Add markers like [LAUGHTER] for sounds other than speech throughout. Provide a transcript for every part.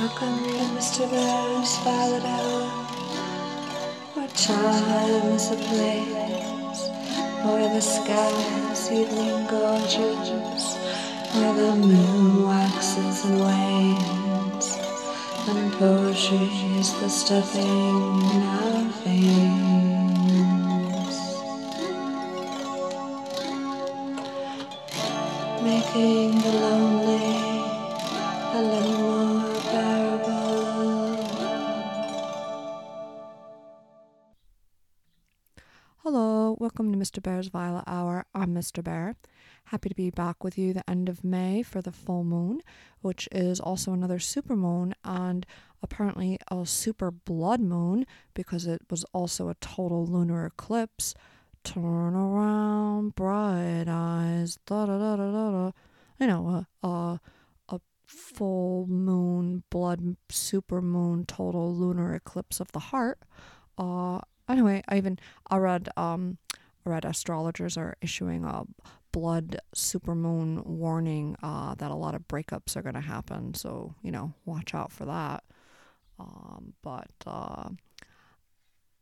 Welcome to Mr. Bear's Violet Hour, where time is a place, where the sky is evening gorgeous, where the moon waxes and wanes, and poetry is the stuffing in our veins, making Mr. Bear's Violet Hour. I'm Mr. Bear. Happy to be back with you the end of May for the full moon, which is also another super moon and apparently a super blood moon because it was also a total lunar eclipse. Turn around, bright eyes, da da da da da. You know, a, a, a full moon, blood super moon, total lunar eclipse of the heart. Uh, anyway, I even I read um read astrologers are issuing a blood supermoon warning uh, that a lot of breakups are going to happen. So you know, watch out for that. Um, but uh,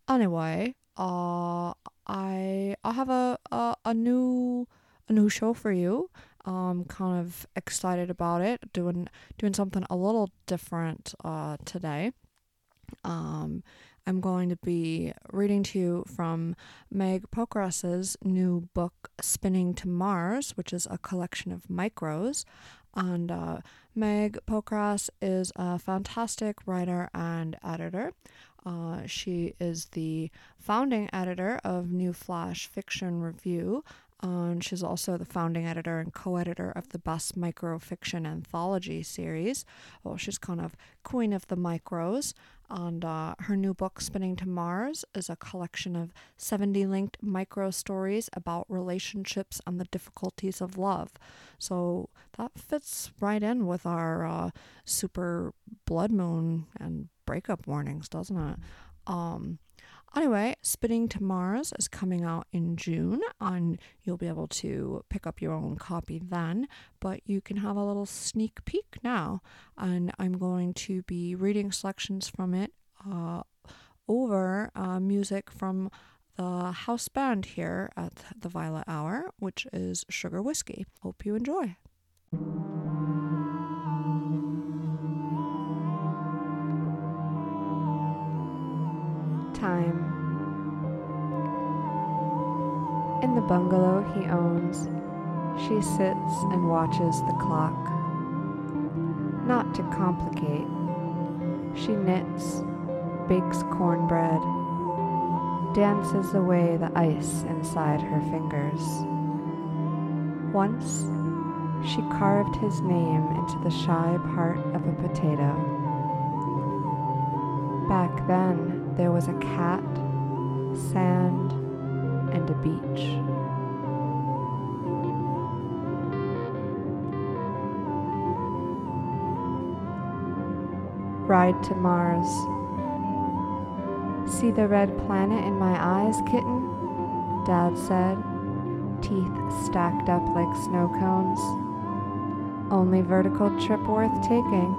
anyway, uh, I I have a, a a new a new show for you. Um, kind of excited about it. Doing doing something a little different uh, today. Um, I'm going to be reading to you from Meg Pokrass's new book, Spinning to Mars, which is a collection of micros. And uh, Meg Pokrass is a fantastic writer and editor. Uh, she is the founding editor of New Flash Fiction Review, and she's also the founding editor and co-editor of the Best Microfiction Anthology series. Well, she's kind of queen of the micros. And uh, her new book, Spinning to Mars, is a collection of 70 linked micro stories about relationships and the difficulties of love. So that fits right in with our uh, super blood moon and breakup warnings, doesn't it? Um, Anyway, Spinning to Mars is coming out in June, and you'll be able to pick up your own copy then. But you can have a little sneak peek now, and I'm going to be reading selections from it uh, over uh, music from the house band here at the Violet Hour, which is Sugar Whiskey. Hope you enjoy. Time. In the bungalow he owns, she sits and watches the clock. Not to complicate, she knits, bakes cornbread, dances away the ice inside her fingers. Once, she carved his name into the shy part of a potato. Back then, there was a cat, sand, and a beach. Ride to Mars. See the red planet in my eyes, kitten? Dad said, teeth stacked up like snow cones. Only vertical trip worth taking.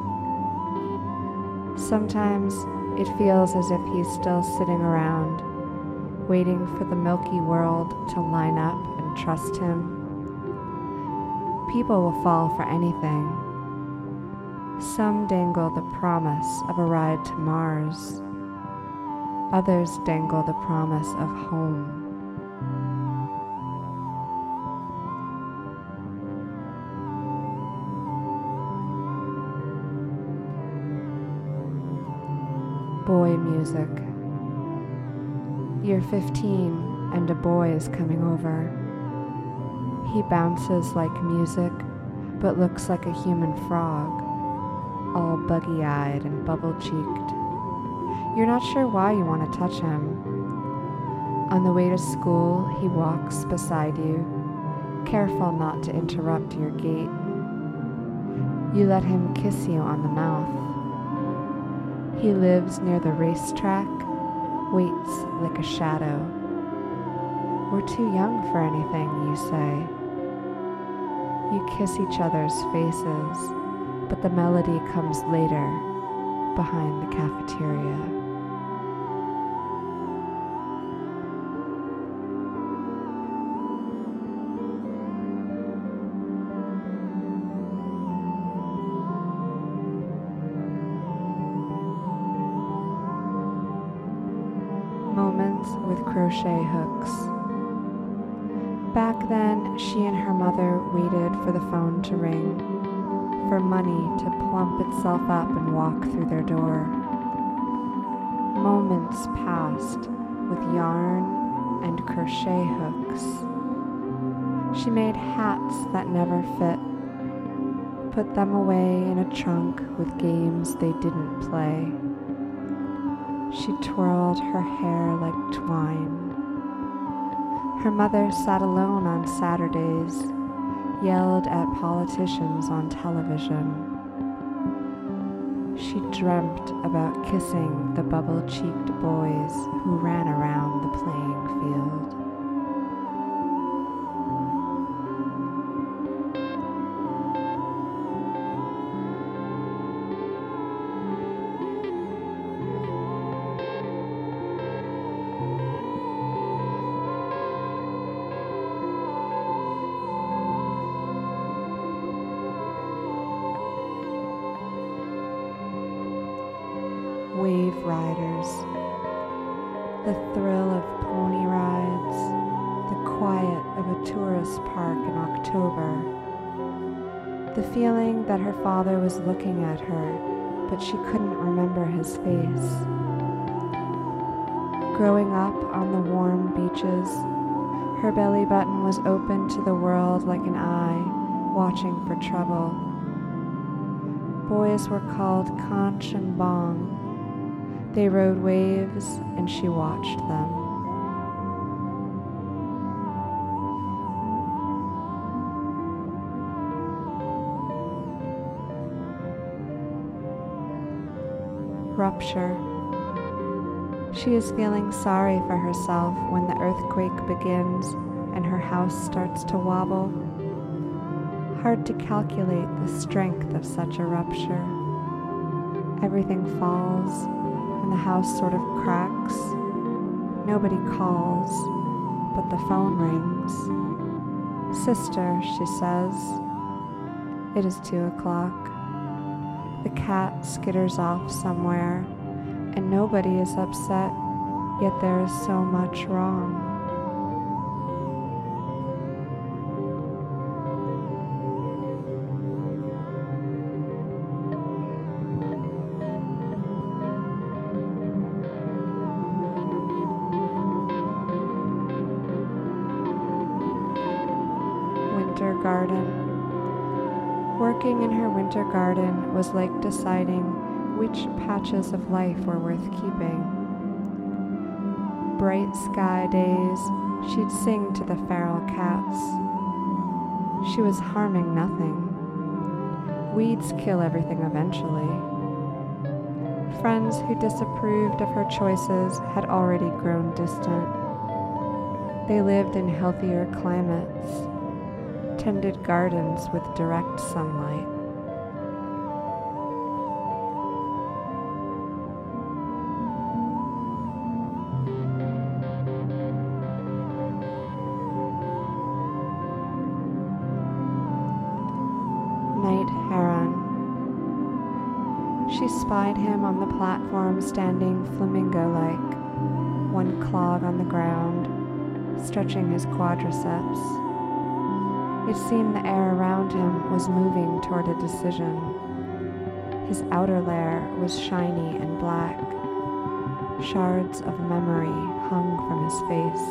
Sometimes it feels as if he's still sitting around, waiting for the milky world to line up and trust him. People will fall for anything. Some dangle the promise of a ride to Mars. Others dangle the promise of home. Music. You're 15 and a boy is coming over. He bounces like music, but looks like a human frog, all buggy eyed and bubble cheeked. You're not sure why you want to touch him. On the way to school, he walks beside you, careful not to interrupt your gait. You let him kiss you on the mouth. He lives near the racetrack, waits like a shadow. We're too young for anything, you say. You kiss each other's faces, but the melody comes later, behind the cafeteria. Waited for the phone to ring, for money to plump itself up and walk through their door. Moments passed with yarn and crochet hooks. She made hats that never fit, put them away in a trunk with games they didn't play. She twirled her hair like twine. Her mother sat alone on Saturdays, yelled at politicians on television. She dreamt about kissing the bubble cheeked boys who ran around the playing field. Wave riders, the thrill of pony rides, the quiet of a tourist park in October, the feeling that her father was looking at her, but she couldn't remember his face. Growing up on the warm beaches, her belly button was open to the world like an eye, watching for trouble. Boys were called conch and bong. They rode waves, and she watched them. Rupture. She is feeling sorry for herself when the earthquake begins and her house starts to wobble. Hard to calculate the strength of such a rupture. Everything falls, and the house sort of cracks. Nobody calls, but the phone rings. Sister, she says. It is two o'clock. The cat skitters off somewhere, and nobody is upset, yet there is so much wrong. Winter garden. Working in her winter garden was like deciding which patches of life were worth keeping. Bright sky days, she'd sing to the feral cats. She was harming nothing. Weeds kill everything eventually. Friends who disapproved of her choices had already grown distant. They lived in healthier climates, tended gardens with direct sunlight. Night heron. She spied him on the platform standing flamingo like, one clog on the ground, stretching his quadriceps. It seemed the air around him was moving toward a decision. His outer layer was shiny and black. Shards of memory hung from his face.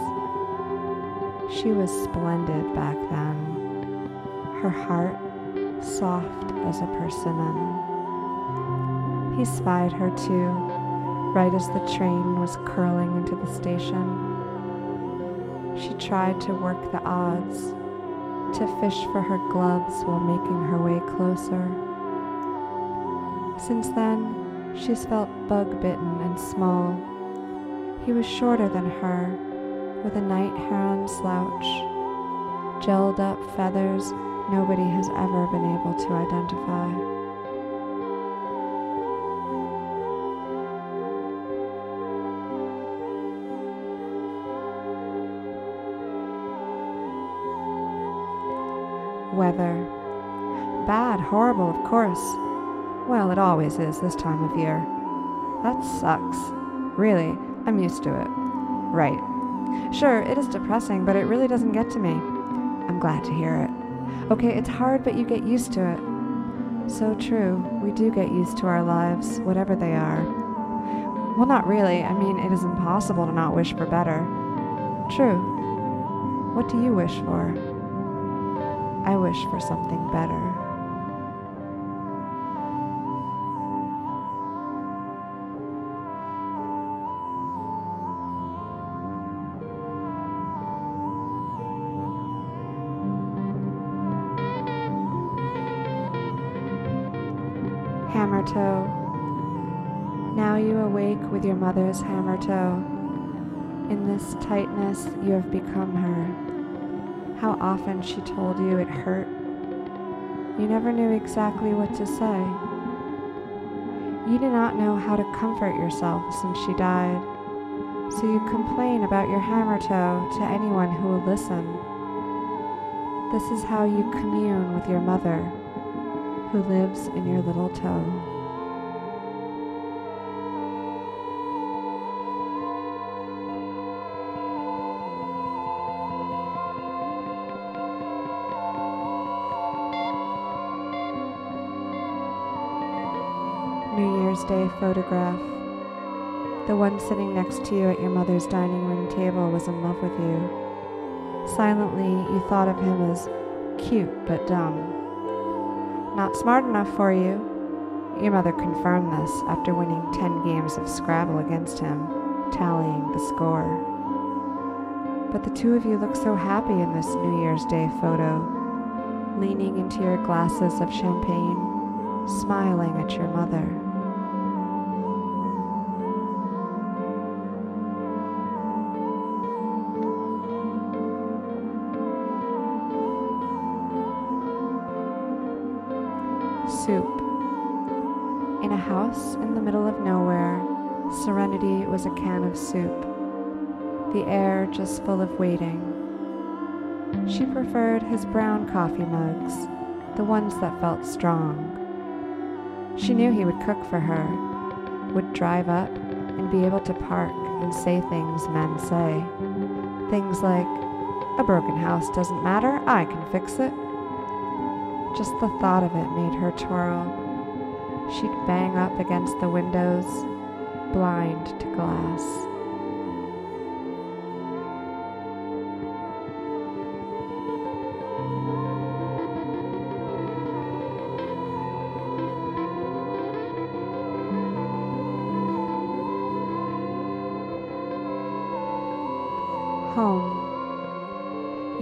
She was splendid back then. Her heart soft as a persimmon. He spied her too, right as the train was curling into the station. She tried to work the odds, to fish for her gloves while making her way closer. Since then, she's felt bug bitten and small. He was shorter than her, with a night heron slouch, gelled up feathers nobody has ever been able to identify. Weather. Bad, horrible, of course. Well, it always is this time of year. That sucks. Really, I'm used to it. Right. Sure, it is depressing, but it really doesn't get to me. I'm glad to hear it. Okay, it's hard, but you get used to it. So true. We do get used to our lives, whatever they are. Well, not really. I mean, it is impossible to not wish for better. True. What do you wish for? I wish for something better. Hammer toe. Now you awake with your mother's hammer toe. In this tightness, you have become her. How often she told you it hurt. You never knew exactly what to say. You do not know how to comfort yourself since she died, so you complain about your hammer toe to anyone who will listen. This is how you commune with your mother, who lives in your little toe. Photograph. The one sitting next to you at your mother's dining room table was in love with you. Silently, you thought of him as cute but dumb. Not smart enough for you. Your mother confirmed this after winning 10 games of Scrabble against him, tallying the score. But the two of you look so happy in this New Year's Day photo, leaning into your glasses of champagne, smiling at your mother. Of waiting. She preferred his brown coffee mugs, the ones that felt strong. She knew he would cook for her, would drive up and be able to park and say things men say. Things like, a broken house doesn't matter, I can fix it. Just the thought of it made her twirl. She'd bang up against the windows, blind to glass.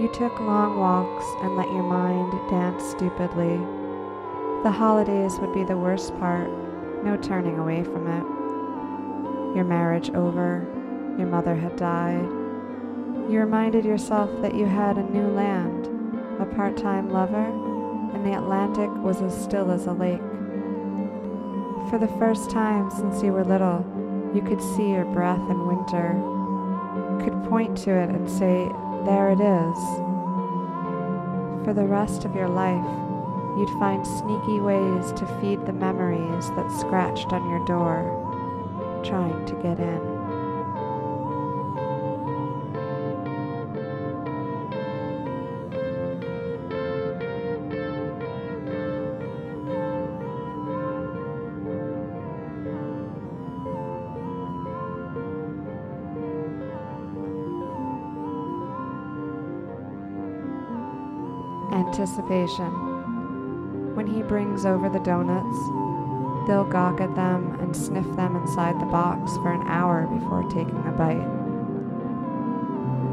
You took long walks and let your mind dance stupidly. The holidays would be the worst part, no turning away from it. Your marriage over, your mother had died. You reminded yourself that you had a new land, a part time lover, and the Atlantic was as still as a lake. For the first time since you were little, you could see your breath in winter, could point to it and say, There it is. For the rest of your life, you'd find sneaky ways to feed the memories that scratched on your door, trying to get in. Anticipation. When he brings over the donuts, they'll gawk at them and sniff them inside the box for an hour before taking a bite.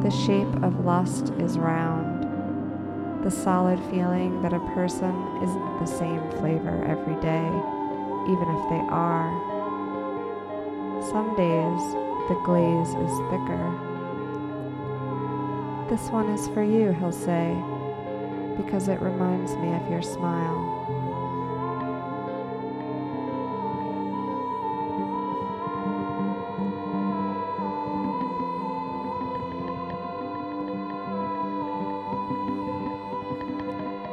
The shape of lust is round, the solid feeling that a person isn't the same flavor every day, even if they are. Some days the glaze is thicker. This one is for you, he'll say, because it reminds me of your smile.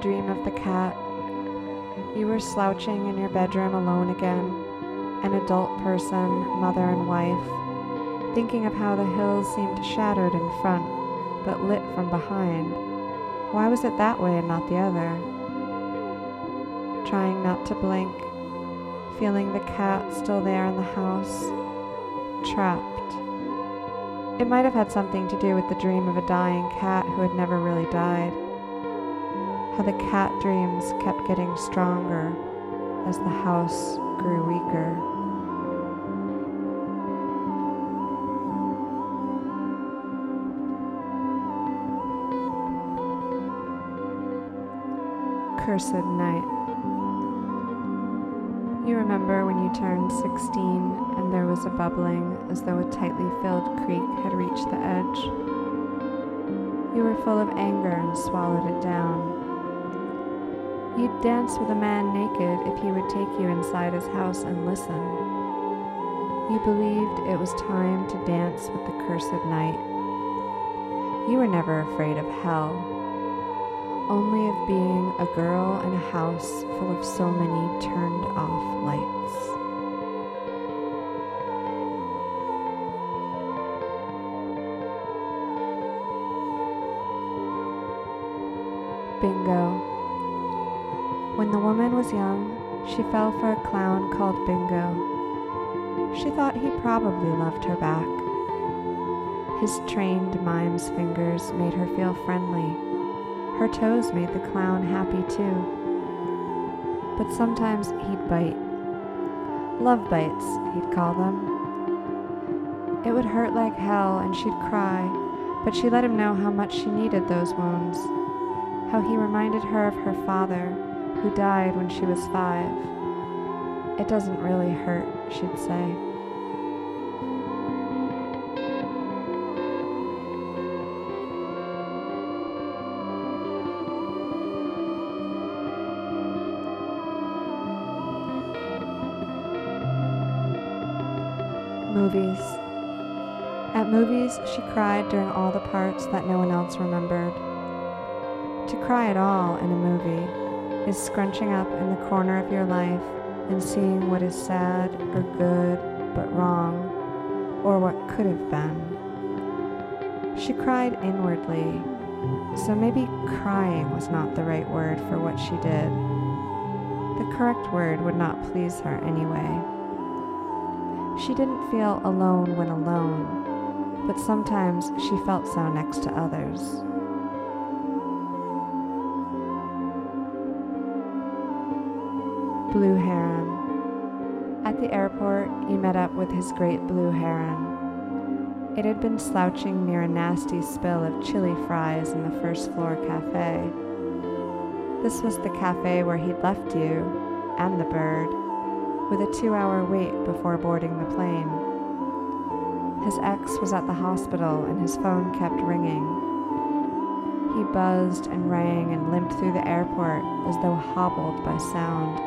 Dream of the cat. You were slouching in your bedroom alone again, an adult person, mother and wife, thinking of how the hills seemed shadowed in front, but lit from behind. Why was it that way and not the other? Trying not to blink, feeling the cat still there in the house, trapped. It might have had something to do with the dream of a dying cat who had never really died. How the cat dreams kept getting stronger as the house grew weaker. Cursed night. You remember when you turned 16 and there was a bubbling as though a tightly filled creek had reached the edge. You were full of anger and swallowed it down. You'd dance with a man naked if he would take you inside his house and listen. You believed it was time to dance with the cursed night. You were never afraid of hell, only of being a girl in a house full of so many turned off lights. Bingo. When the woman was young, she fell for a clown called Bingo. She thought he probably loved her back. His trained mime's fingers made her feel friendly. Her toes made the clown happy too. But sometimes he'd bite. Love bites, he'd call them. It would hurt like hell and she'd cry, but she let him know how much she needed those wounds, how he reminded her of her father, who died when she was five. It doesn't really hurt, she'd say. Movies, she cried during all the parts that no one else remembered. To cry at all in a movie is scrunching up in the corner of your life and seeing what is sad or good but wrong, or what could have been. She cried inwardly, so maybe crying was not the right word for what she did. The correct word would not please her anyway. She didn't feel alone when alone, but sometimes she felt so next to others. Blue Heron. At the airport, he met up with his great blue heron. It had been slouching near a nasty spill of chili fries in the first floor cafe. This was the cafe where he'd left you and the bird with a two hour wait before boarding the plane. His ex was at the hospital and his phone kept ringing. He buzzed and rang and limped through the airport as though hobbled by sound.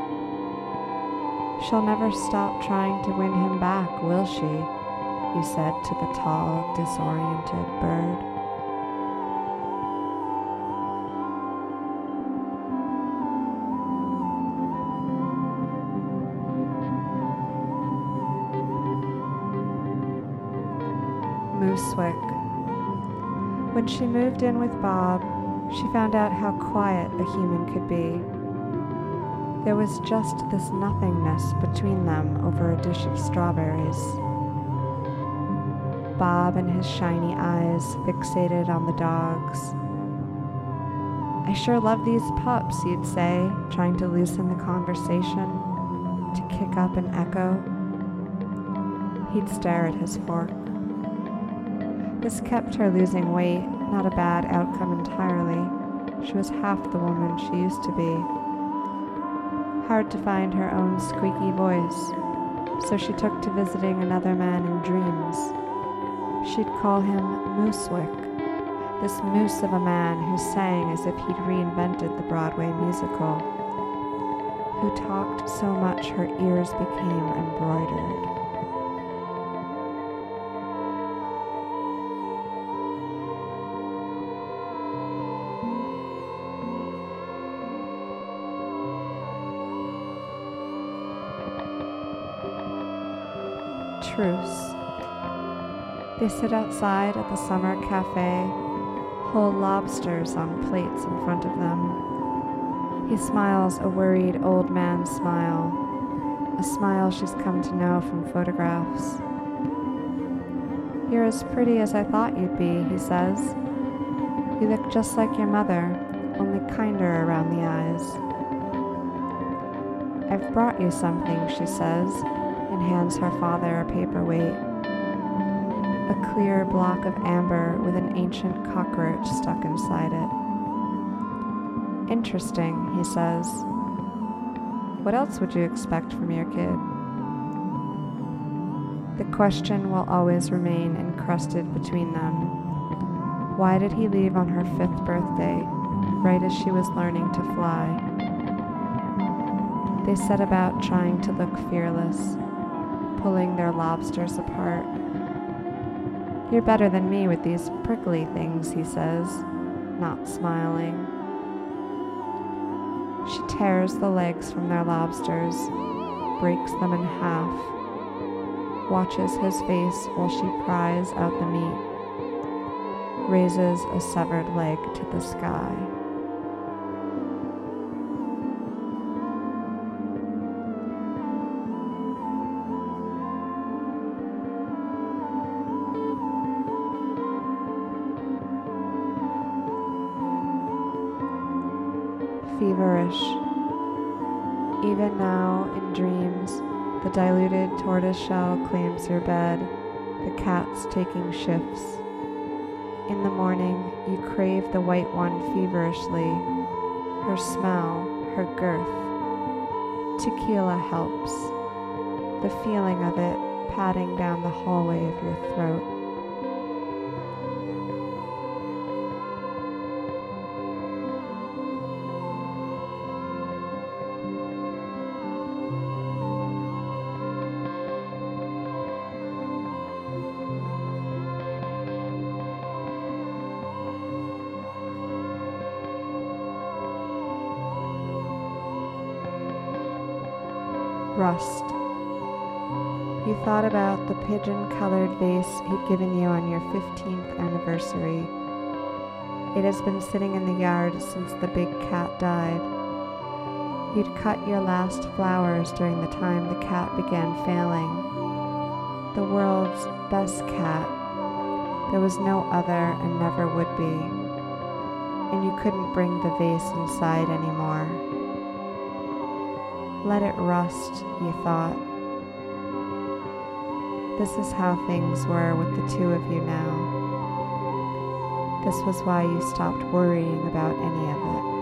She'll never stop trying to win him back, will she? He said to the tall, disoriented bird. Moosewick. When she moved in with Bob, she found out how quiet a human could be. There was just this nothingness between them over a dish of strawberries. Bob and his shiny eyes fixated on the dogs. I sure love these pups, he'd say, trying to loosen the conversation, to kick up an echo. He'd stare at his fork. This kept her losing weight, not a bad outcome entirely. She was half the woman she used to be. Hard to find her own squeaky voice, so she took to visiting another man in dreams. She'd call him Moosewick, this moose of a man who sang as if he'd reinvented the Broadway musical, who talked so much her ears became embroidered. Truce. They sit outside at the summer cafe, whole lobsters on plates in front of them. He smiles a worried old man smile, a smile she's come to know from photographs. You're as pretty as I thought you'd be, he says. You look just like your mother, only kinder around the eyes. I've brought you something, she says, hands her father a paperweight. A clear block of amber with an ancient cockroach stuck inside it. Interesting, he says. What else would you expect from your kid? The question will always remain encrusted between them. Why did he leave on her fifth birthday, right as she was learning to fly? They set about trying to look fearless, pulling their lobsters apart. You're better than me with these prickly things, he says, not smiling. She tears the legs from their lobsters, breaks them in half, watches his face while she pries out the meat, raises a severed leg to the sky. Now, in dreams, the diluted tortoise shell claims your bed, the cat's taking shifts. In the morning, you crave the white one feverishly, her smell, her girth. Tequila helps, the feeling of it padding down the hallway of your throat. Rust. You thought about the pigeon colored vase he'd given you on your 15th anniversary. It has been sitting in the yard since the big cat died. You'd cut your last flowers during the time the cat began failing. The world's best cat. There was no other and never would be. And you couldn't bring the vase inside anymore. Let it rust, you thought. This is how things were with the two of you now. This was why you stopped worrying about any of it.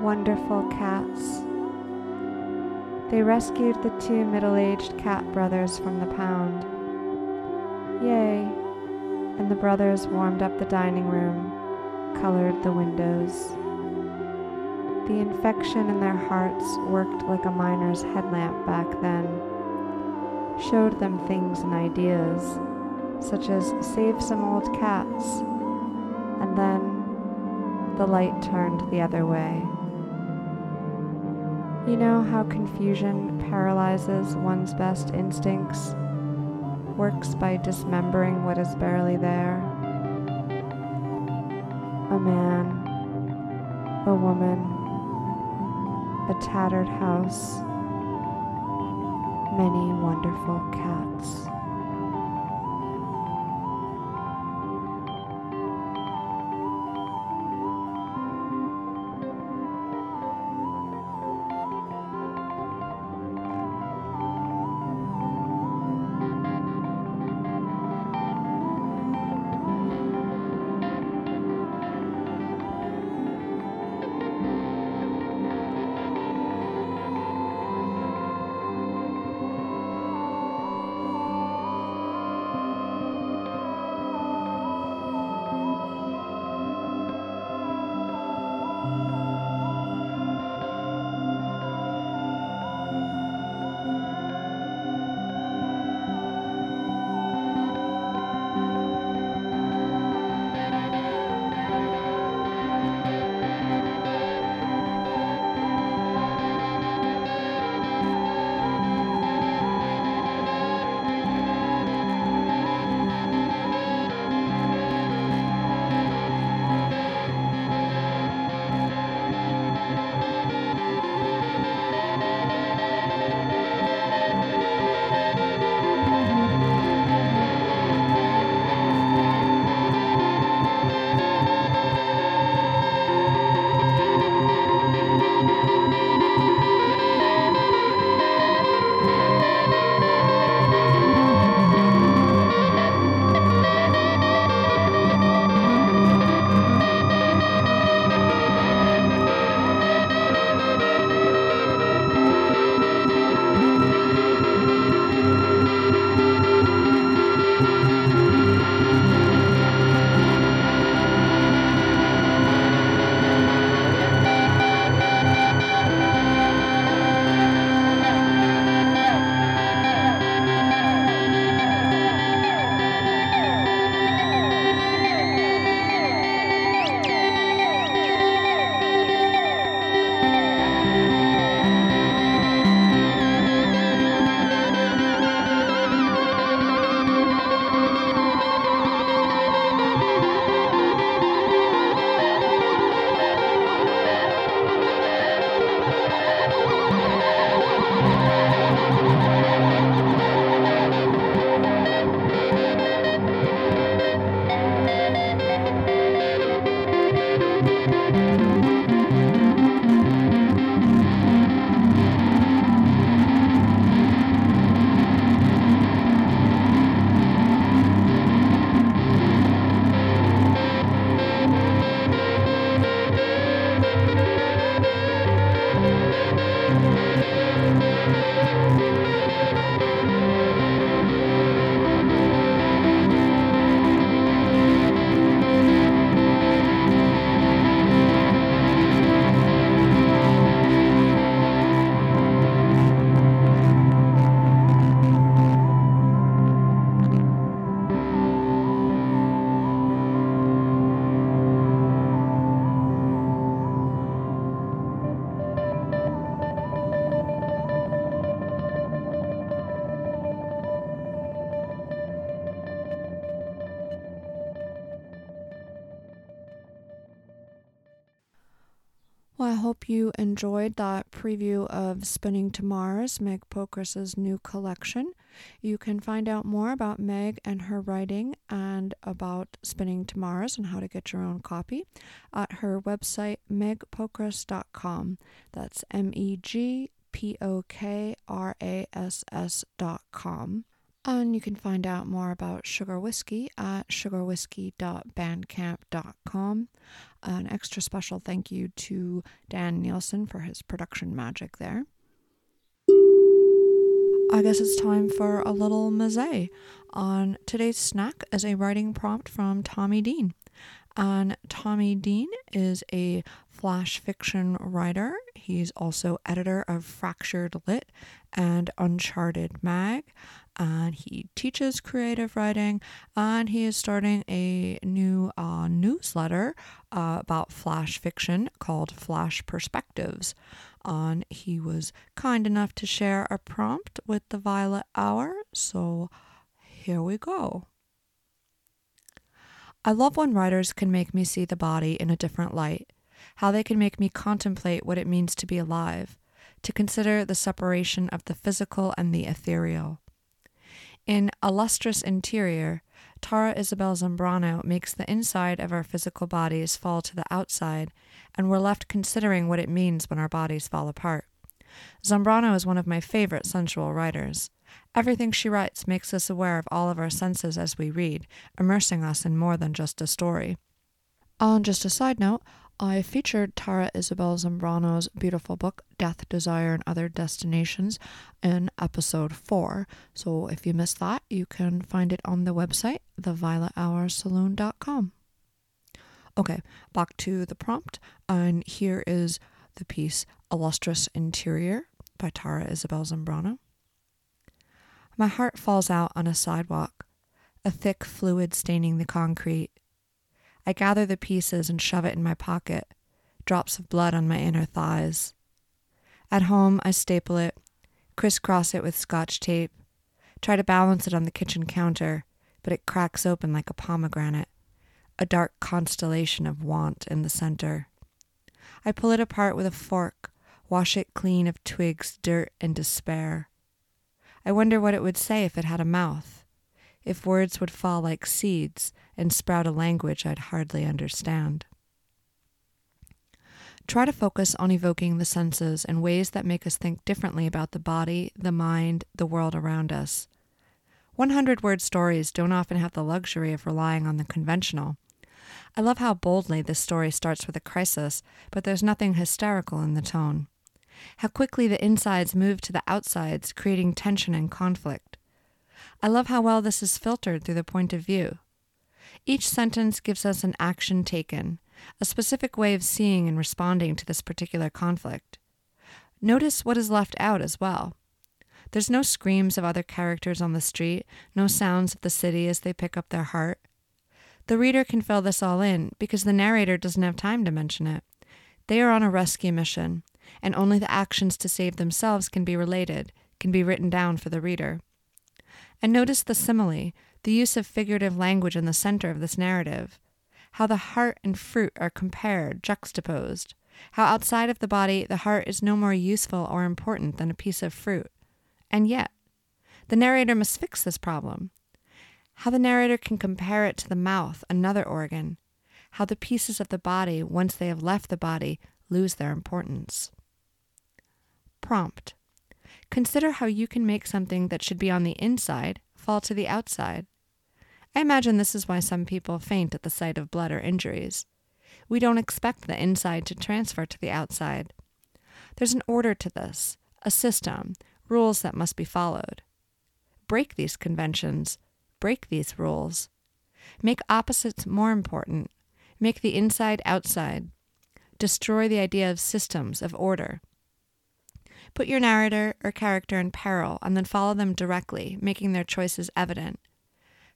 Wonderful cats. They rescued the two middle aged cat brothers from the pound. Yay! And the brothers warmed up the dining room, colored the windows. The infection in their hearts worked like a miner's headlamp back then, showed them things and ideas, such as save some old cats, and then the light turned the other way. You know how confusion paralyzes one's best instincts, works by dismembering what is barely there? A man, a woman, a tattered house, many wonderful cats. Enjoyed that preview of Spinning to Mars, Meg Pokrass's new collection. You can find out more about Meg and her writing and about Spinning to Mars and how to get your own copy at her website, megpokrass.com. That's M E G P O K R A S S.com. And you can find out more about Sugar Whiskey at sugarwhiskey.bandcamp.com. An extra special thank you to Dan Nielsen for his production magic there. I guess it's time for a little mazet. On today's snack is a writing prompt from Tommy Dean. And Tommy Dean is a flash fiction writer. He's also editor of Fractured Lit and Uncharted Mag and he teaches creative writing and he is starting a new uh, newsletter uh, about flash fiction called flash perspectives. And he was kind enough to share a prompt with the violet hour so here we go. I love when writers can make me see the body in a different light how they can make me contemplate what it means to be alive to consider the separation of the physical and the ethereal in A Lustrous Interior, Tara Isabel Zambrano makes the inside of our physical bodies fall to the outside, and we're left considering what it means when our bodies fall apart. Zambrano is one of my favorite sensual writers. Everything she writes makes us aware of all of our senses as we read, immersing us in more than just a story. On just a side note, I featured Tara Isabel Zambrano's beautiful book, Death, Desire, and Other Destinations, in episode 4. So if you missed that, you can find it on the website, theviolethoursaloon.com. Okay, back to the prompt, and here is the piece A Lustrous Interior by Tara Isabel Zambrano. My heart falls out on a sidewalk, a thick fluid staining the concrete. I gather the pieces and shove it in my pocket, drops of blood on my inner thighs. At home, I staple it, crisscross it with scotch tape, try to balance it on the kitchen counter, but it cracks open like a pomegranate, a dark constellation of want in the center. I pull it apart with a fork, wash it clean of twigs, dirt, and despair. I wonder what it would say if it had a mouth if words would fall like seeds and sprout a language I'd hardly understand. Try to focus on evoking the senses in ways that make us think differently about the body, the mind, the world around us. 100 word stories don't often have the luxury of relying on the conventional. I love how boldly this story starts with a crisis, but there's nothing hysterical in the tone. How quickly the insides move to the outsides, creating tension and conflict. I love how well this is filtered through the point of view. Each sentence gives us an action taken, a specific way of seeing and responding to this particular conflict. Notice what is left out as well. There's no screams of other characters on the street, no sounds of the city as they pick up their heart. The reader can fill this all in because the narrator doesn't have time to mention it. They are on a rescue mission, and only the actions to save themselves can be related, can be written down for the reader. And notice the simile, the use of figurative language in the center of this narrative. How the heart and fruit are compared, juxtaposed. How outside of the body, the heart is no more useful or important than a piece of fruit. And yet, the narrator must fix this problem. How the narrator can compare it to the mouth, another organ. How the pieces of the body, once they have left the body, lose their importance. Prompt Consider how you can make something that should be on the inside fall to the outside. I imagine this is why some people faint at the sight of blood or injuries. We don't expect the inside to transfer to the outside. There's an order to this, a system, rules that must be followed. Break these conventions, break these rules. Make opposites more important. Make the inside outside. Destroy the idea of systems, of order. Put your narrator or character in peril and then follow them directly, making their choices evident.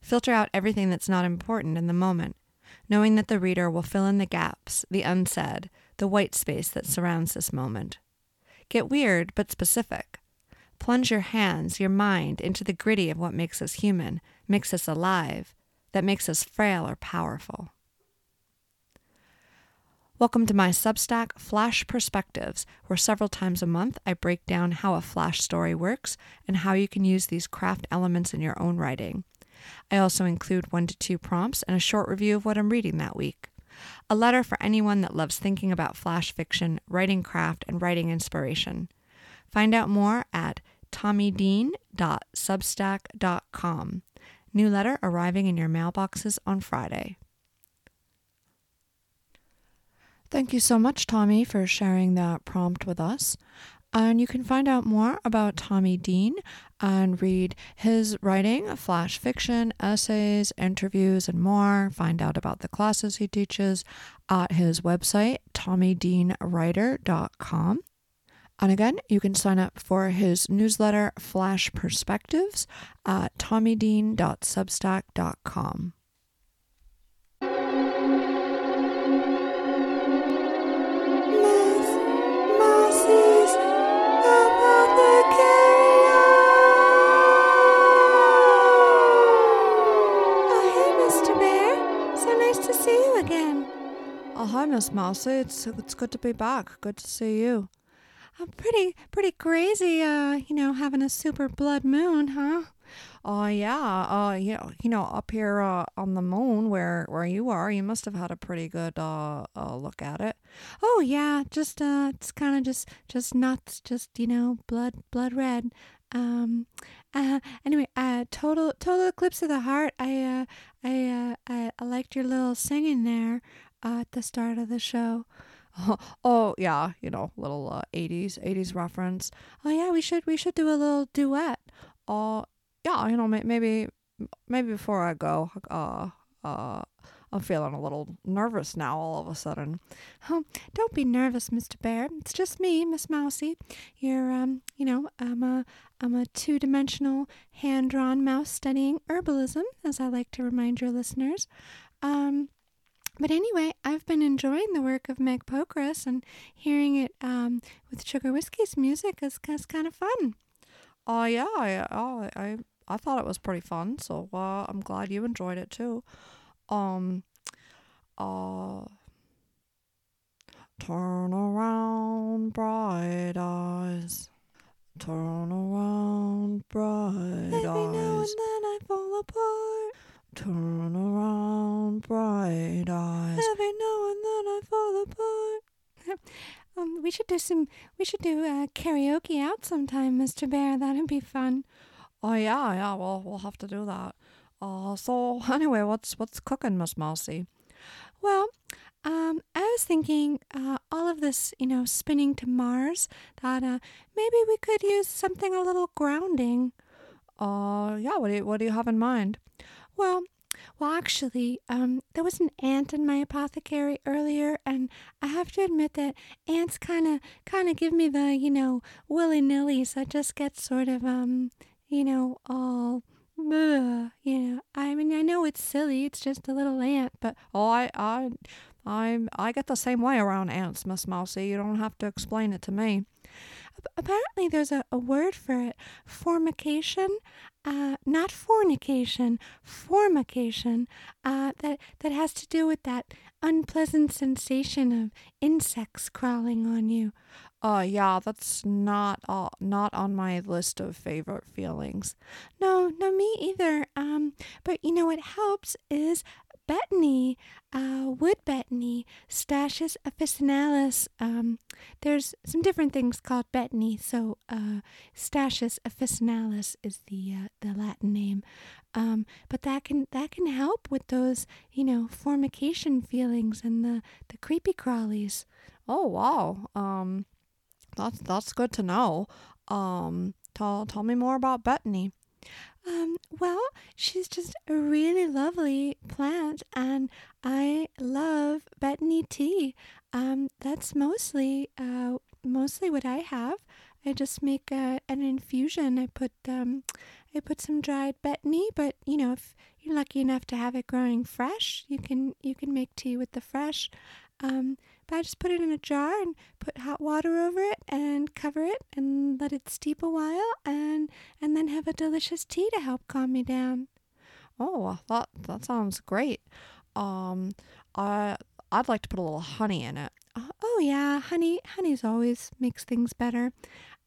Filter out everything that's not important in the moment, knowing that the reader will fill in the gaps, the unsaid, the white space that surrounds this moment. Get weird but specific. Plunge your hands, your mind, into the gritty of what makes us human, makes us alive, that makes us frail or powerful. Welcome to my Substack Flash Perspectives, where several times a month I break down how a flash story works and how you can use these craft elements in your own writing. I also include one to two prompts and a short review of what I'm reading that week. A letter for anyone that loves thinking about flash fiction, writing craft, and writing inspiration. Find out more at tommydean.substack.com. New letter arriving in your mailboxes on Friday. Thank you so much, Tommy, for sharing that prompt with us. And you can find out more about Tommy Dean and read his writing, flash fiction, essays, interviews, and more. Find out about the classes he teaches at his website, tommydeanwriter.com. And again, you can sign up for his newsletter, Flash Perspectives, at tommydean.substack.com. Oh, hi, Miss Mousy. It's it's good to be back. Good to see you. I'm pretty pretty crazy, uh, you know, having a super blood moon, huh? Oh yeah, uh, you know, you know, up here uh, on the moon where where you are, you must have had a pretty good uh, uh look at it. Oh yeah, just uh, it's kind of just just nuts, just you know, blood blood red. Um, uh, anyway, uh, total total eclipse of the heart. I uh, I uh, I, I liked your little singing there uh, at the start of the show. Oh, [LAUGHS] oh yeah, you know, little uh, 80s 80s reference. Oh yeah, we should we should do a little duet. Oh, yeah, you know, maybe maybe before I go, uh uh I'm feeling a little nervous now all of a sudden. [LAUGHS] Oh, don't be nervous, Mr. Bear. It's just me, Miss Mousy. You're, um, you know, I'm a, I'm a two-dimensional, hand-drawn mouse studying herbalism, as I like to remind your listeners. Um, but anyway, I've been enjoying the work of Meg Pokrass and hearing it um, with Sugar Whiskey's music is, is kind of fun. Oh, uh, yeah, I, oh, I, I thought it was pretty fun, so uh, I'm glad you enjoyed it too. Um, uh, turn around, bright eyes. Turn around, bright Every eyes. Every now and then I fall apart. Turn around, bright eyes. Every now and then I fall apart. [LAUGHS] um, we should do some. We should do uh, karaoke out sometime, Mr. Bear. That'd be fun. Oh yeah, yeah. Well, we'll have to do that. Uh, so [LAUGHS] anyway, what's what's cooking, Miss Mousy? Well, um, I was thinking uh, all of this, you know, spinning to Mars. That uh, maybe we could use something a little grounding. Uh, yeah. What do you, what do you have in mind? Well, well, actually, um, there was an ant in my apothecary earlier, and I have to admit that ants kind of, kind of give me the, you know, willy nilly. So I just get sort of, um, you know, all, you know. I mean, I know it's silly; it's just a little ant, but oh, I, I, I, I get the same way around ants, Miss Mousy. You don't have to explain it to me. Apparently there's a, a word for it. Formication uh, not fornication formication uh, that that has to do with that unpleasant sensation of insects crawling on you. Uh yeah that's not uh, not on my list of favorite feelings. No no me either. Um but you know what helps is betony, uh, wood betony, Stachys officinalis. Um, there's some different things called betony, so uh, Stachys officinalis is the uh, the Latin name. Um, but that can that can help with those you know formication feelings and the the creepy crawlies. Oh wow, um, that's that's good to know. Um, tell tell me more about betony. Um, well, she's just a really lovely plant, and I love betony tea. Um, that's mostly uh, mostly what I have. I just make a, an infusion. I put um, I put some dried betony, but you know, if you're lucky enough to have it growing fresh, you can you can make tea with the fresh. Um, but I just put it in a jar and put hot water over it and cover it and let it steep a while and and then have a delicious tea to help calm me down. Oh, that that sounds great. Um, I I'd like to put a little honey in it. Uh, oh yeah, honey. Honey's always makes things better.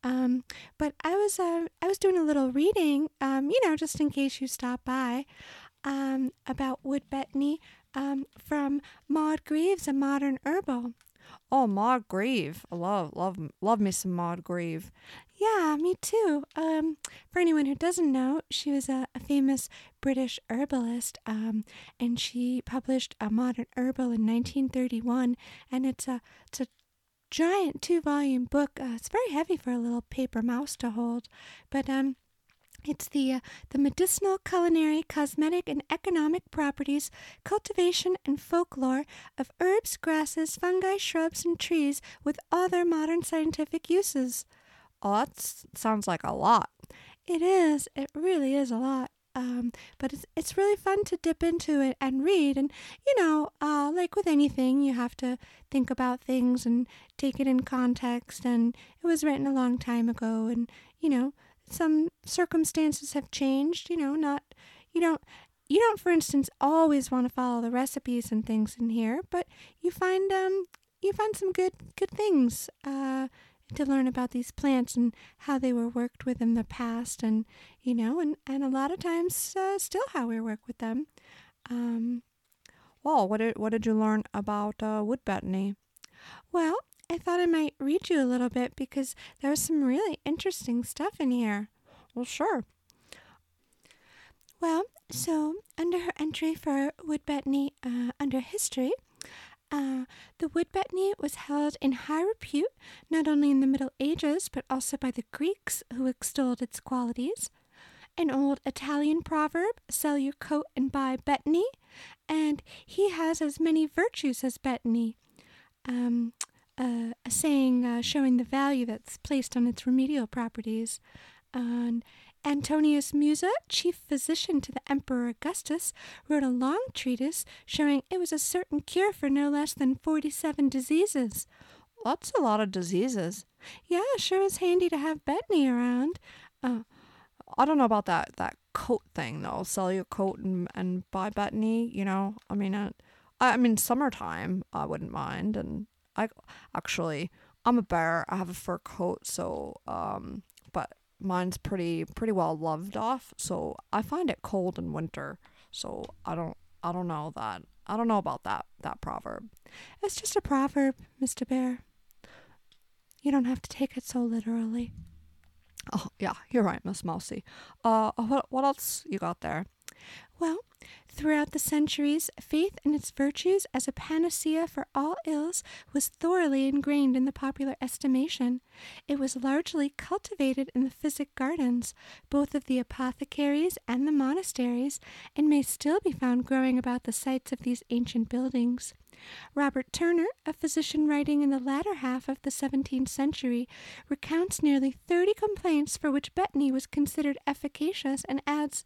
Um, but I was uh, I was doing a little reading, um, you know, just in case you stop by, um, about wood betony um, from Maud Grieve's, a modern herbal. Oh, Maud Grieve. I love, love, love me some Maud Grieve. Yeah, me too. Um, for anyone who doesn't know, she was a, a famous British herbalist, um, and she published a modern herbal in 1931, and it's a it's a giant two-volume book. Uh, it's very heavy for a little paper mouse to hold, but um, it's the uh, the medicinal, culinary, cosmetic, and economic properties, cultivation, and folklore of herbs, grasses, fungi, shrubs, and trees with all their modern scientific uses. Oh, that sounds like a lot. It is. It really is a lot. Um, but it's it's really fun to dip into it and read. And you know, uh, like with anything, you have to think about things and take it in context. And it was written a long time ago, and you know, some circumstances have changed. You know, not you don't you don't, for instance, always want to follow the recipes and things in here, but you find um you find some good good things. Uh, to learn about these plants and how they were worked with in the past and you know and, and a lot of times uh, still how we work with them um, well what did, what did you learn about uh, wood betony well i thought i might read you a little bit because there's some really interesting stuff in here well sure well so under her entry for wood betony uh, under history uh, the wood betony was held in high repute not only in the Middle Ages but also by the Greeks, who extolled its qualities. An old Italian proverb, sell your coat and buy betony, and he has as many virtues as betony. Um, uh, a saying uh, showing the value that's placed on its remedial properties. And Antonius Musa, chief physician to the Emperor Augustus, wrote a long treatise showing it was a certain cure for no less than 47 diseases. That's a lot of diseases. Yeah, sure is handy to have betony around. Uh, I don't know about that that coat thing though. Sell your coat and, and buy betony. You know, I mean, uh, I, I mean, summertime I wouldn't mind, and I actually I'm a bear. I have a fur coat, so um, but mine's pretty pretty well loved off, so I find it cold in winter. So I don't I don't know that I don't know about that that proverb. It's just a proverb, Mr. Bear. You don't have to take it so literally. Oh yeah, you're right, Miss Mousy. Uh, what what else you got there? Well, throughout the centuries, faith in its virtues as a panacea for all ills was thoroughly ingrained in the popular estimation. It was largely cultivated in the physic gardens, both of the apothecaries and the monasteries, and may still be found growing about the sites of these ancient buildings. Robert Turner, a physician writing in the latter half of the 17th century, recounts nearly 30 complaints for which betony was considered efficacious and adds,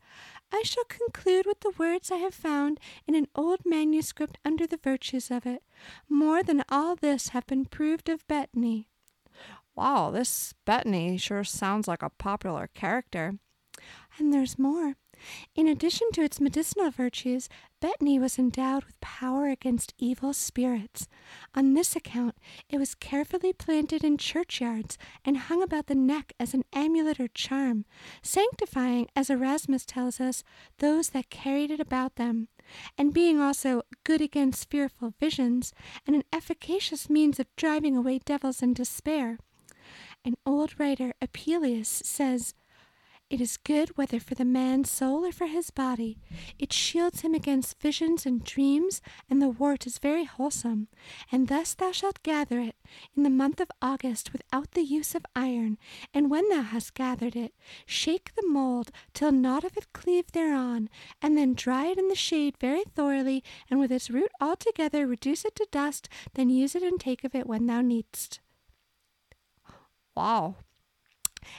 I shall conclude with the words I have found in an old manuscript under the virtues of it. More than all this have been proved of betony. Wow, this betony sure sounds like a popular character. And there's more. In addition to its medicinal virtues, betony was endowed with power against evil spirits. On this account, it was carefully planted in churchyards and hung about the neck as an amulet or charm, sanctifying, as Erasmus tells us, those that carried it about them, and being also good against fearful visions, and an efficacious means of driving away devils in despair. An old writer, Apuleius, says, it is good whether for the man's soul or for his body. It shields him against visions and dreams, and the wort is very wholesome. And thus thou shalt gather it in the month of August without the use of iron. And when thou hast gathered it, shake the mould till naught of it cleave thereon, and then dry it in the shade very thoroughly, and with its root altogether reduce it to dust, then use it and take of it when thou needst. Wow,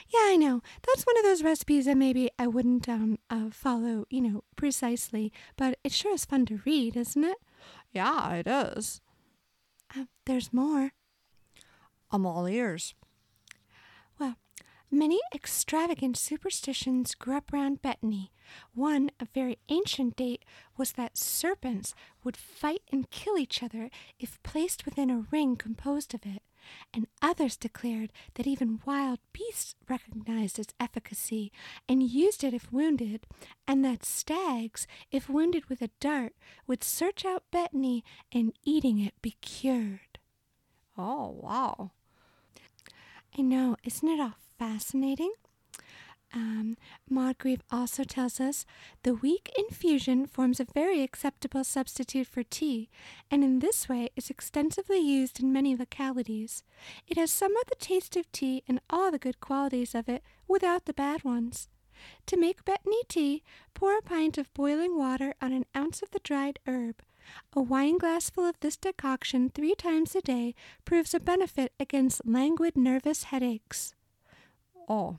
yeah, I know. That's one of those recipes that maybe I wouldn't um uh, follow, you know, precisely, but it sure is fun to read, isn't it? Yeah, it is. Uh, there's more. I'm all ears. Well, Many extravagant superstitions grew up around betony. One, of very ancient date, was that serpents would fight and kill each other if placed within a ring composed of it, and others declared that even wild beasts recognized its efficacy and used it if wounded, and that stags, if wounded with a dart, would search out betony and eating it be cured. Oh, wow. I know, isn't it all fascinating? Um, Maud also tells us the weak infusion forms a very acceptable substitute for tea, and in this way is extensively used in many localities. It has some of the taste of tea and all the good qualities of it without the bad ones. To make betony tea, pour a pint of boiling water on an ounce of the dried herb. A wineglassful of this decoction three times a day proves a benefit against languid nervous headaches. Oh,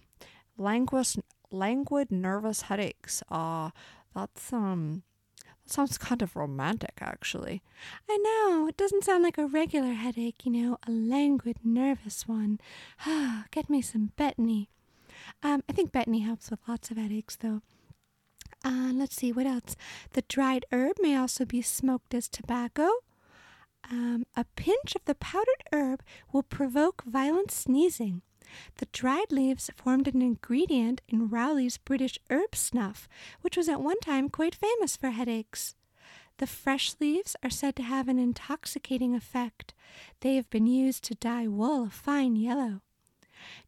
languid, languid nervous headaches. Uh, that's, um, that sounds kind of romantic, actually. I know, it doesn't sound like a regular headache, you know, a languid nervous one. Ah, [SIGHS] get me some betony. Um, I think betony helps with lots of headaches, though. Uh, let's see, what else? The dried herb may also be smoked as tobacco. Um, a pinch of the powdered herb will provoke violent sneezing. The dried leaves formed an ingredient in Rowley's British herb snuff, which was at one time quite famous for headaches. The fresh leaves are said to have an intoxicating effect. They have been used to dye wool a fine yellow.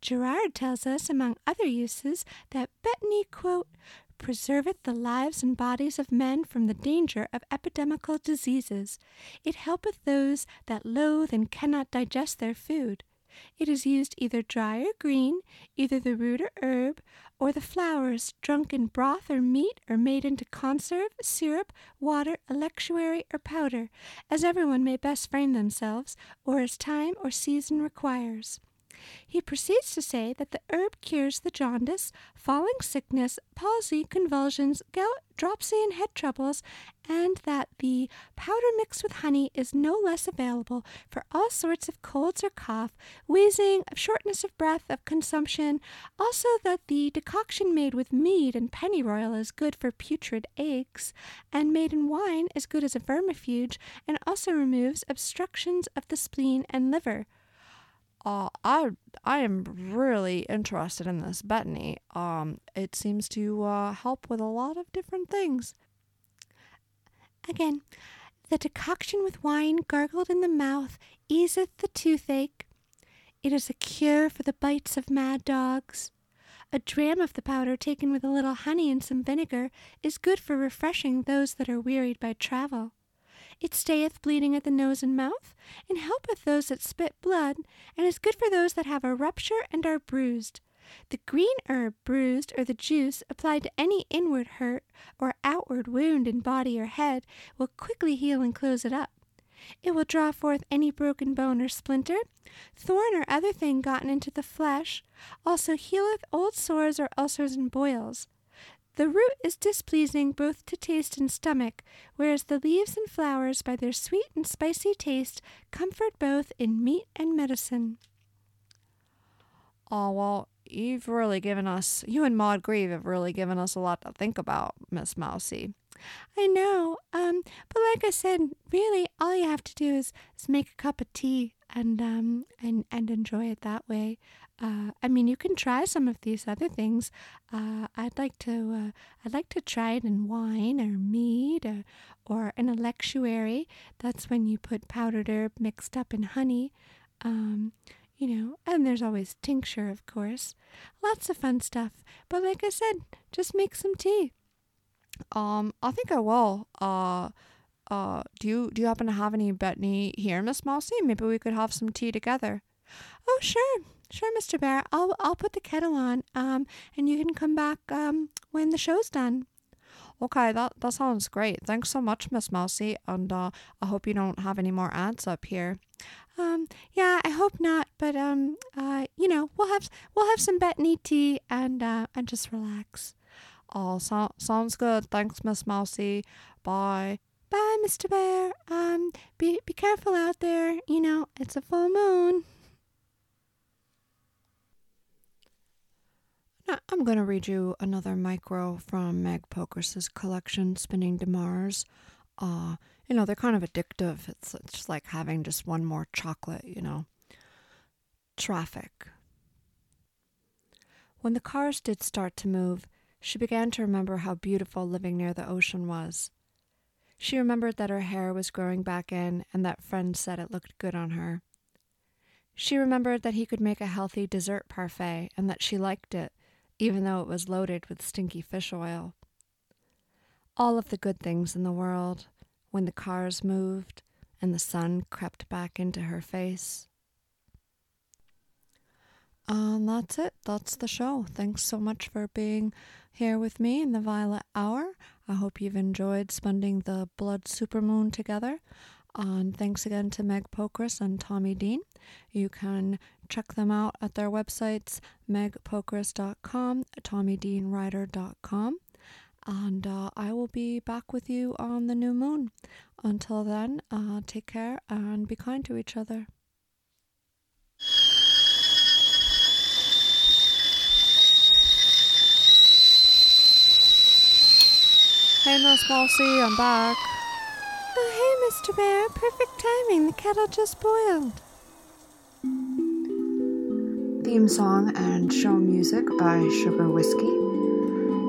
Gerard tells us, among other uses, that betony, quote, preserveth the lives and bodies of men from the danger of epidemical diseases. It helpeth those that loathe and cannot digest their food. It is used either dry or green, either the root or herb, or the flowers, drunk in broth or meat, or made into conserve, syrup, water, electuary, or powder, as everyone may best frame themselves, or as time or season requires. He proceeds to say that the herb cures the jaundice, falling sickness, palsy, convulsions, gout, dropsy, and head troubles, and that the powder mixed with honey is no less available for all sorts of colds or cough, wheezing, of shortness of breath, of consumption. Also, that the decoction made with mead and pennyroyal is good for putrid aches, and made in wine is good as a vermifuge, and also removes obstructions of the spleen and liver uh, I I am really interested in this betony. Um, it seems to uh, help with a lot of different things. Again, the decoction with wine gargled in the mouth easeth the toothache. It is a cure for the bites of mad dogs. A dram of the powder taken with a little honey and some vinegar is good for refreshing those that are wearied by travel. It stayeth bleeding at the nose and mouth, and helpeth those that spit blood, and is good for those that have a rupture and are bruised. The green herb bruised, or the juice applied to any inward hurt or outward wound in body or head, will quickly heal and close it up. It will draw forth any broken bone or splinter, thorn or other thing gotten into the flesh, also healeth old sores or ulcers and boils. The root is displeasing both to taste and stomach, whereas the leaves and flowers, by their sweet and spicy taste, comfort both in meat and medicine. Oh, well, you've really given us, you and Maud Grieve have really given us a lot to think about, Miss Mousy. I know, um, but like I said, really, all you have to do is, is make a cup of tea and um and and enjoy it that way. Uh, I mean, you can try some of these other things. Uh, I'd like to. Uh, I'd like to try it in wine or mead or, or an electuary. That's when you put powdered herb mixed up in honey. Um, you know, and there's always tincture, of course. Lots of fun stuff. But like I said, just make some tea. Um, I think I will. Uh, uh, do you do you happen to have any betony here, Miss Mousy? Maybe we could have some tea together. Oh, sure. Sure, Mr. Bear. I'll I'll put the kettle on. Um, and you can come back um when the show's done. Okay, that that sounds great. Thanks so much, Miss Mousy, and uh, I hope you don't have any more ants up here. Um, yeah, I hope not. But um, uh, you know, we'll have we'll have some betony tea and uh, and just relax. Oh, so- sounds good. Thanks, Miss Mousy. Bye. Bye, Mr. Bear. Um, be be careful out there. You know, it's a full moon. I'm going to read you another micro from Meg Pokrass's collection, Spinning to Mars. Uh, you know, they're kind of addictive. It's, it's like having just one more chocolate, you know. Traffic. When the cars did start to move, she began to remember how beautiful living near the ocean was. She remembered that her hair was growing back in and that friends said it looked good on her. She remembered that he could make a healthy dessert parfait and that she liked it, even though it was loaded with stinky fish oil. All of the good things in the world when the cars moved and the sun crept back into her face. And that's it. That's the show. Thanks so much for being here with me in the Violet Hour. I hope you've enjoyed spending the blood supermoon together. And thanks again to Meg Pokrass and Tommy Dean. You can check them out at their websites, megpokrass.com, tommydeanwriter.com. And uh, I will be back with you on the new moon. Until then, uh, take care and be kind to each other. Hey, Miss Mousy, I'm back. Oh, hey, Mr. Bear. Perfect timing. The kettle just boiled. Theme song and show music by Sugar Whiskey.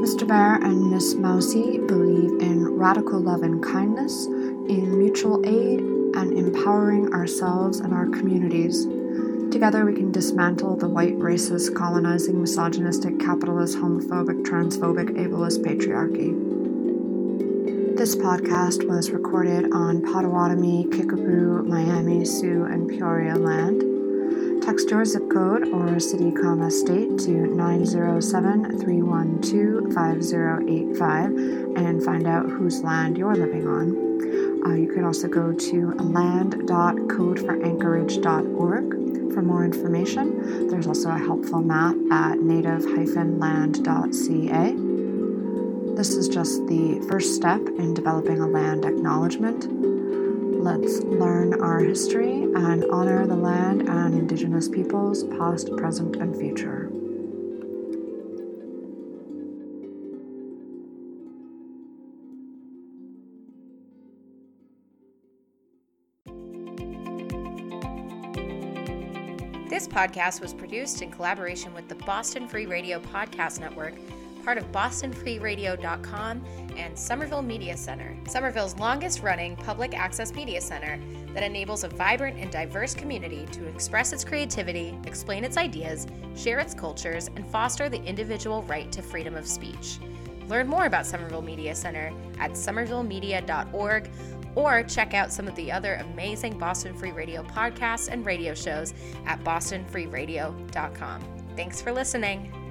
Mr. Bear and Miss Mousy believe in radical love and kindness, in mutual aid, and empowering ourselves and our communities. Together, we can dismantle the white racist, colonizing, misogynistic, capitalist, homophobic, transphobic, ableist patriarchy. This podcast was recorded on Potawatomi, Kickapoo, Miami, Sioux, and Peoria land. Text your zip code or city, comma, state to 907 312 5085 and find out whose land you're living on. Uh, you can also go to land.codeforanchorage.org for more information. There's also a helpful map at native-land.ca. This is just the first step in developing a land acknowledgement. Let's learn our history and honor the land and Indigenous peoples, past, present, and future. This podcast was produced in collaboration with the Boston Free Radio Podcast Network part of BostonFreeRadio.com and Somerville Media Center, Somerville's longest running public access media center that enables a vibrant and diverse community to express its creativity, explain its ideas, share its cultures, and foster the individual right to freedom of speech. Learn more about Somerville Media Center at somervillemedia.org or check out some of the other amazing Boston Free Radio podcasts and radio shows at bostonfreeradio.com. Thanks for listening.